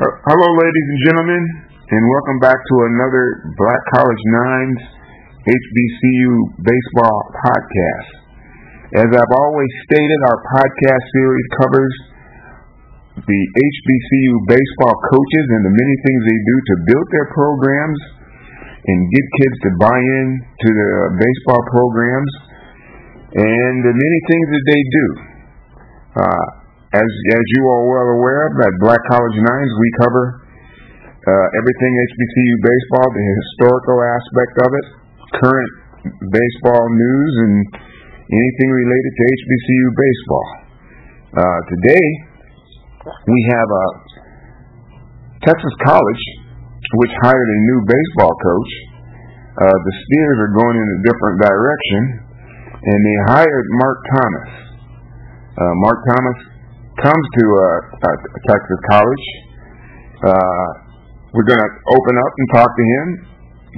Uh, hello, ladies and gentlemen, and welcome back to another Black College Nines HBCU baseball podcast. As I've always stated, our podcast series covers the HBCU baseball coaches and the many things they do to build their programs and get kids to buy in to the baseball programs and the many things that they do. Uh, as as you are well aware, at Black College Nines we cover uh, everything HBCU baseball, the historical aspect of it, current baseball news, and anything related to HBCU baseball. Uh, today we have a uh, Texas College, which hired a new baseball coach. Uh, the Steers are going in a different direction, and they hired Mark Thomas. Uh, Mark Thomas comes to uh, uh, Texas College. Uh, we're going to open up and talk to him,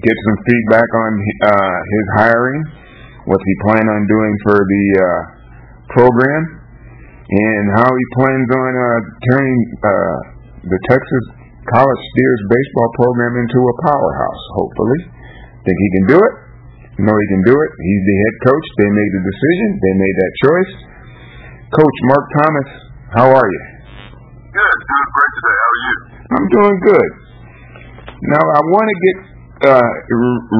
get some feedback on uh, his hiring, what's he plan on doing for the uh, program, and how he plans on turning the Texas College Steers baseball program into a powerhouse. Hopefully, think he can do it. Know he can do it. He's the head coach. They made the decision. They made that choice. Coach Mark Thomas how are you? Good, doing great today. How are you? I'm doing good. Now I want to get uh,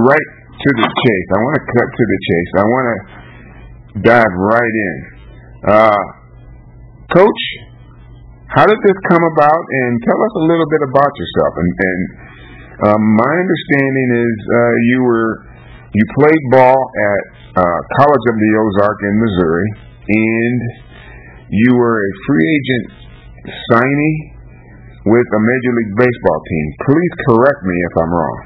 right to the chase. I want to cut to the chase. I want to dive right in. Uh, Coach, how did this come about? And tell us a little bit about yourself. And, and uh, my understanding is uh, you were you played ball at uh, College of the Ozark in Missouri, and you were a free agent signee with a Major League Baseball team. Please correct me if I'm wrong.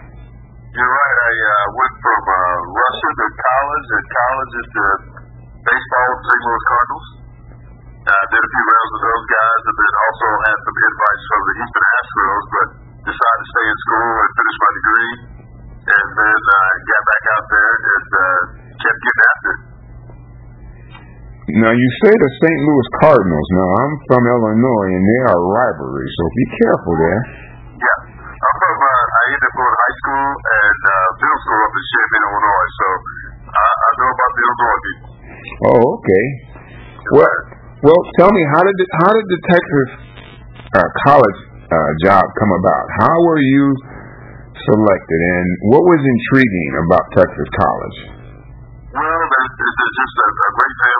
You're right. I uh, went from uh, Russia to college, and college into baseball with St. Louis Cardinals. Uh, did a few rounds with those guys, and then also had some advice from the Houston Astros, but decided to stay in school and finish my degree. And then uh, got back out there uh, kept getting after it. Now you say the St. Louis Cardinals. Now I'm from Illinois, and they are rivalry, so be careful there. Yeah, I'm from. Uh, I up to high school and uh, middle school up in Champaign, Illinois, so I, I know about the Illinois people. Oh, okay. Well, well, tell me how did the, how did the Texas uh, college uh, job come about? How were you selected, and what was intriguing about Texas College? Well, there's just a,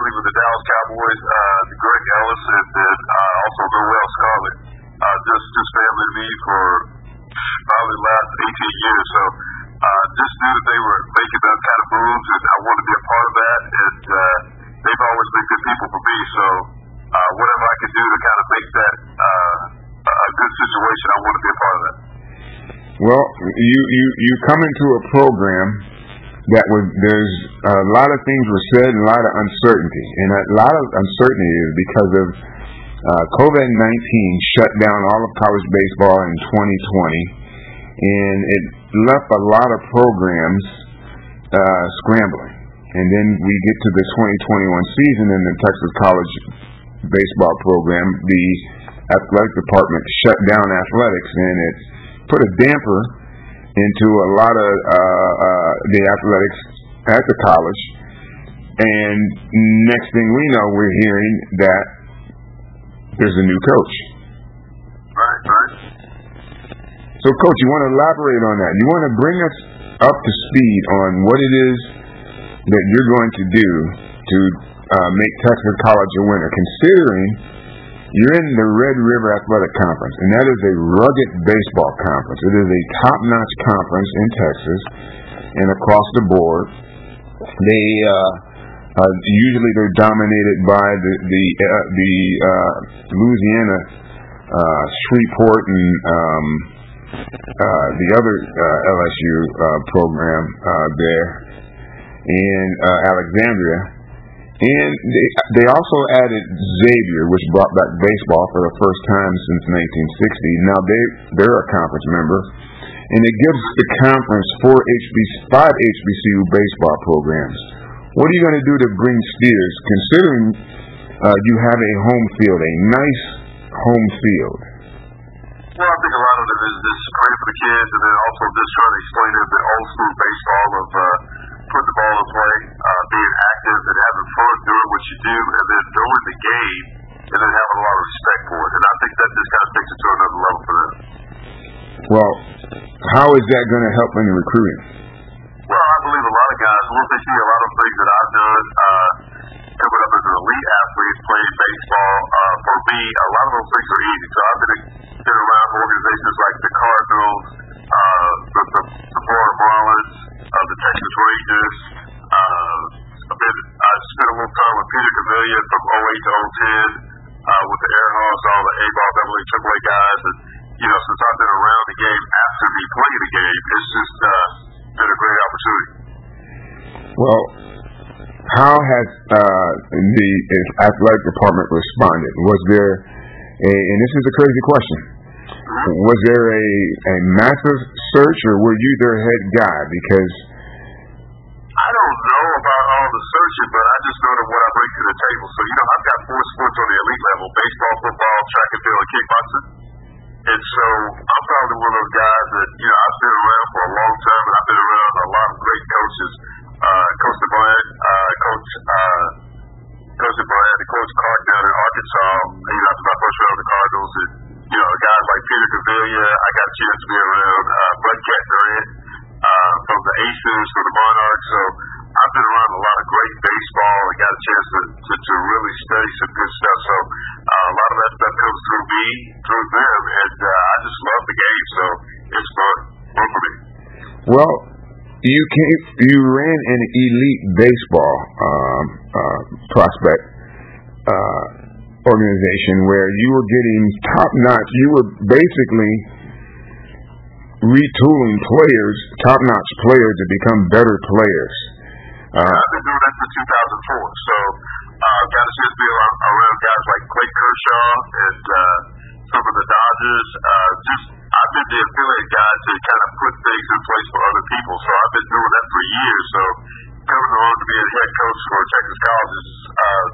great with the Dallas Cowboys, uh, Greg Ellis, and then uh, also Will Scarlett. Uh, just just family me for probably the last 18 years. So uh, just knew that they were making that kind of moves, and I wanted to be a part of that. And uh, they've always been good people for me. So uh, whatever I could do to kind of make that uh, a good situation, I want to be a part of that. Well, you you you come into a program that was there's a lot of things were said and a lot of uncertainty, and a lot of uncertainty is because of uh, COVID nineteen shut down all of college baseball in 2020, and it left a lot of programs uh, scrambling. And then we get to the 2021 season, and the Texas College baseball program, the athletic department shut down athletics, and it put a damper into a lot of uh, uh, the athletics at the college. And next thing we know, we're hearing that there's a new coach. Right, right. So, coach, you want to elaborate on that? You want to bring us up to speed on what it is that you're going to do to uh, make Texas College a winner, considering you're in the Red River Athletic Conference, and that is a rugged baseball conference. It is a top-notch conference in Texas and across the board. They uh, uh, usually they're dominated by the the uh, the uh, Louisiana uh, Shreveport and um, uh, the other LSU uh, program uh, there in Alexandria and they, they also added Xavier, which brought back baseball for the first time since 1960. Now they they're a conference member, and it gives the conference four HBC, five HBCU baseball programs. What are you going to do to bring Steers, considering uh, you have a home field, a nice home field? Well, I think a lot of it is just praying for the kids and then also just trying to explain them the old school baseball of uh, putting the ball in play, uh, being active and having fun doing what you do, and then doing the game and then having a lot of respect for it. And I think that just kind of takes it to another level for them. Well, how is that going to help in recruiting? Well, I believe a lot of guys, once they see a lot of things that I've done, uh, coming up as an elite athlete, playing baseball, uh, for me, a lot of those things are easy. So I've been, been around organizations like the Cardinals, uh, the, the, Florida Marlins, uh, the Texas Rangers, uh, I've been, I spent a little time with Peter Gavilia from 08 to 010, uh, with the Air Hawks, all the A-ball, AA, AAA guys, the athletic department responded? Was there a, and this is a crazy question, was there a, a massive search or were you their head guy? Because I don't know about all the searching, but I just know that what I bring to the table. So, you know, I've got four sports on the elite level baseball, football, track and field, and kickboxing. And so I'm probably one of those guys that, you know, I've been me, through them, and uh, I just love the game. So it's fun, fun for me. Well, you came, you ran an elite baseball um, uh, prospect uh, organization where you were getting top notch. You were basically retooling players, top notch players, to become better players. Uh, I've been doing that since 2004. So uh, got a chance to be around, guys like Clay Kershaw and uh, some of the Dodgers. Uh, just I've been the affiliate guy to kind of put things in place for other people. So I've been doing that for years. So coming on to be a head coach for Texas Colleges, uh,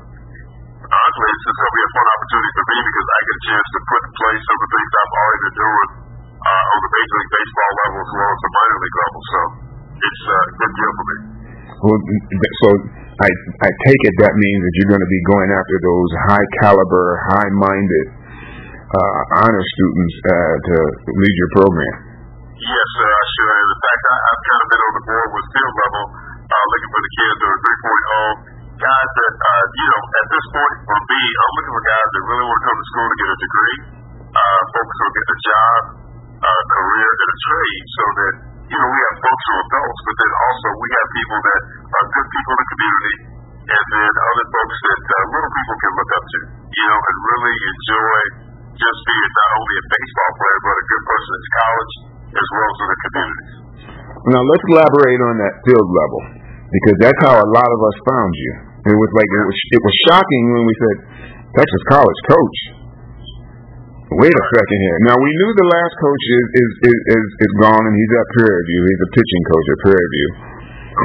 honestly, it's just to be a fun opportunity for me because I get a chance to put in place some of the things I've already been doing uh, on the Major League Baseball level as well as the minor league level. So it's uh, a good deal for me. Well, so I I take it that means that you're going to be going after those high caliber, high minded uh, honor students uh, to lead your program. Yes, sir, I should. In fact, I, I've kind of been on the board with field level, uh, looking for the kids who are 3.0 guys that, uh, you know, at this point for me, I'm looking for guys that really want to come to school to get a degree, uh, focus on getting college as well as the communities. Now let's elaborate on that field level because that's how a lot of us found you. It was like it was it was shocking when we said Texas College coach. Wait a second here. Now we knew the last coach is is is is, is gone and he's at Prairie View. He's a pitching coach at Prairie View,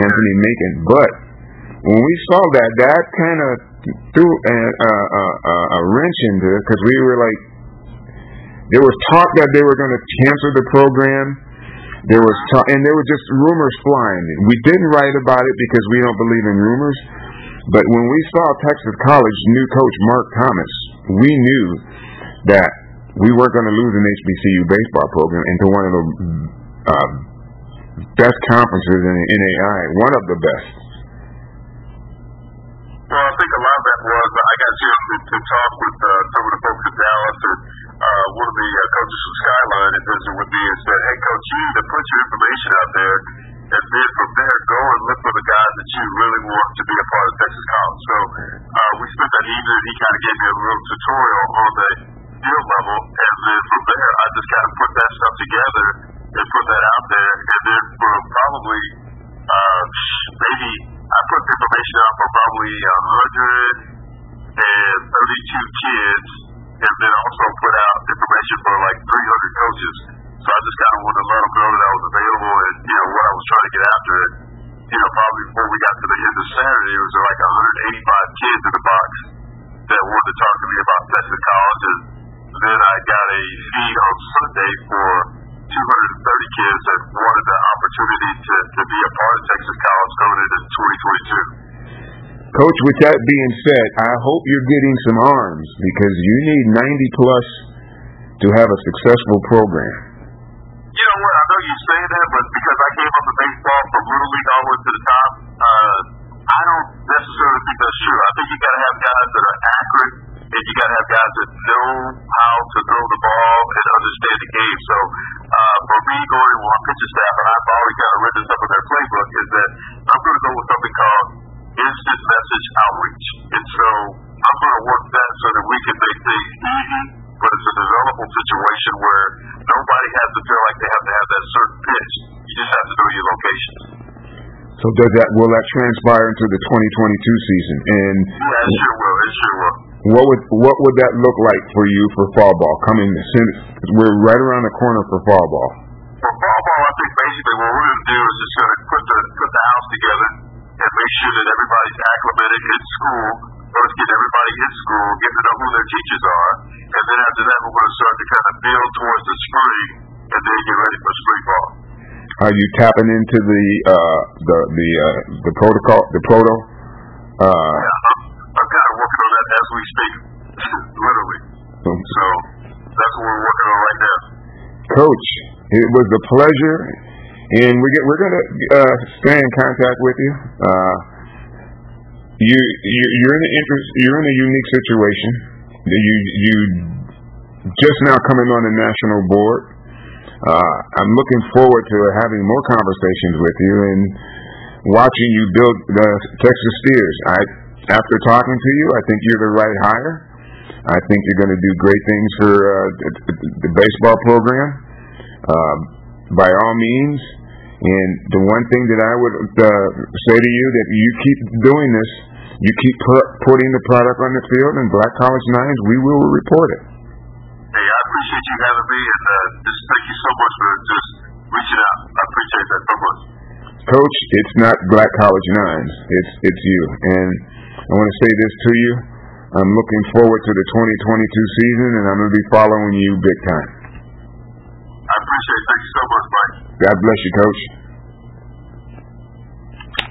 Anthony Macon. But when we saw that, that kind of threw a, a, a, a wrench into it because we were like, there was talk that they were going to cancel the program. There was talk, and there were just rumors flying. We didn't write about it because we don't believe in rumors. But when we saw Texas College new coach Mark Thomas, we knew that we weren't going to lose an HBCU baseball program into one of the uh, best conferences in the NAI, one of the best. Visited with me and said, "Hey, coach, you need to put your information out there, and then from there, go and look for the guys that you really want to be a part of Texas College." So uh, we spent that evening. He kind of gave me a little tutorial on the field level, and then from there, I just kind of put that stuff together and put that out there, and then for probably uh, maybe I put information out for probably a hundred and thirty-two kids, and then also put out information for like three hundred coaches. So I just kind of wanted to let them know that I was available and you know what I was trying to get after. And, you know, probably before we got to the end of Saturday, it was like 185 kids in the box that wanted to talk to me about Texas College. And then I got a feed on Sunday for 230 kids that wanted the opportunity to, to be a part of Texas College going into 2022. Coach, with that being said, I hope you're getting some arms because you need 90 plus to have a successful program. You know what? I know you say that, but because I came up in baseball from Little League all the way to the top, uh, I don't necessarily think that's true. I think you got to have guys that are accurate, and you got to have guys that know how to throw the ball and understand the game. So, uh, for me, going to my pitching staff, and I've always got to written stuff in their playbook, is that I'm going to go with something called instant message outreach. And so, I'm going to work that so that we can make things easy, but it's a developable situation where nobody has to feel like they have to have that certain pitch. You just have to know your locations. So does that will that transpire into the 2022 season? And yeah, it sure will. It sure will. What would what would that look like for you for fall ball coming since we're right around the corner for fall ball? For fall ball, I think basically what we're going to do is just going to put the put the house together and make sure that everybody's acclimated in school. Let's get everybody in school, get to know who their teachers are, and then after that, we're going to start to kind of build towards the spring, and then get ready for spring ball. Are you tapping into the uh, the the uh, the protocol the proto? Uh, yeah, I'm, I'm kind of working on that as we speak, literally. So that's what we're working on right now. Coach, it was a pleasure, and we get we're gonna uh, stay in contact with you. Uh, you you're in the interest you're in a unique situation. You you just now coming on the national board. Uh, I'm looking forward to having more conversations with you and watching you build the Texas Steers. I after talking to you, I think you're the right hire. I think you're going to do great things for uh, the, the baseball program. Uh, by all means, and the one thing that I would uh, say to you that you keep doing this, you keep pu- putting the product on the field, and Black College Nines, we will report it. Hey, I appreciate you having me, and uh, just thank you so much for just reaching out. I appreciate that so much. Coach, it's not Black College Nines. It's it's you, and I want to say this to you. I'm looking forward to the 2022 season, and I'm going to be following you big time. I appreciate it. Thank you so much, Mike. God bless you, Coach.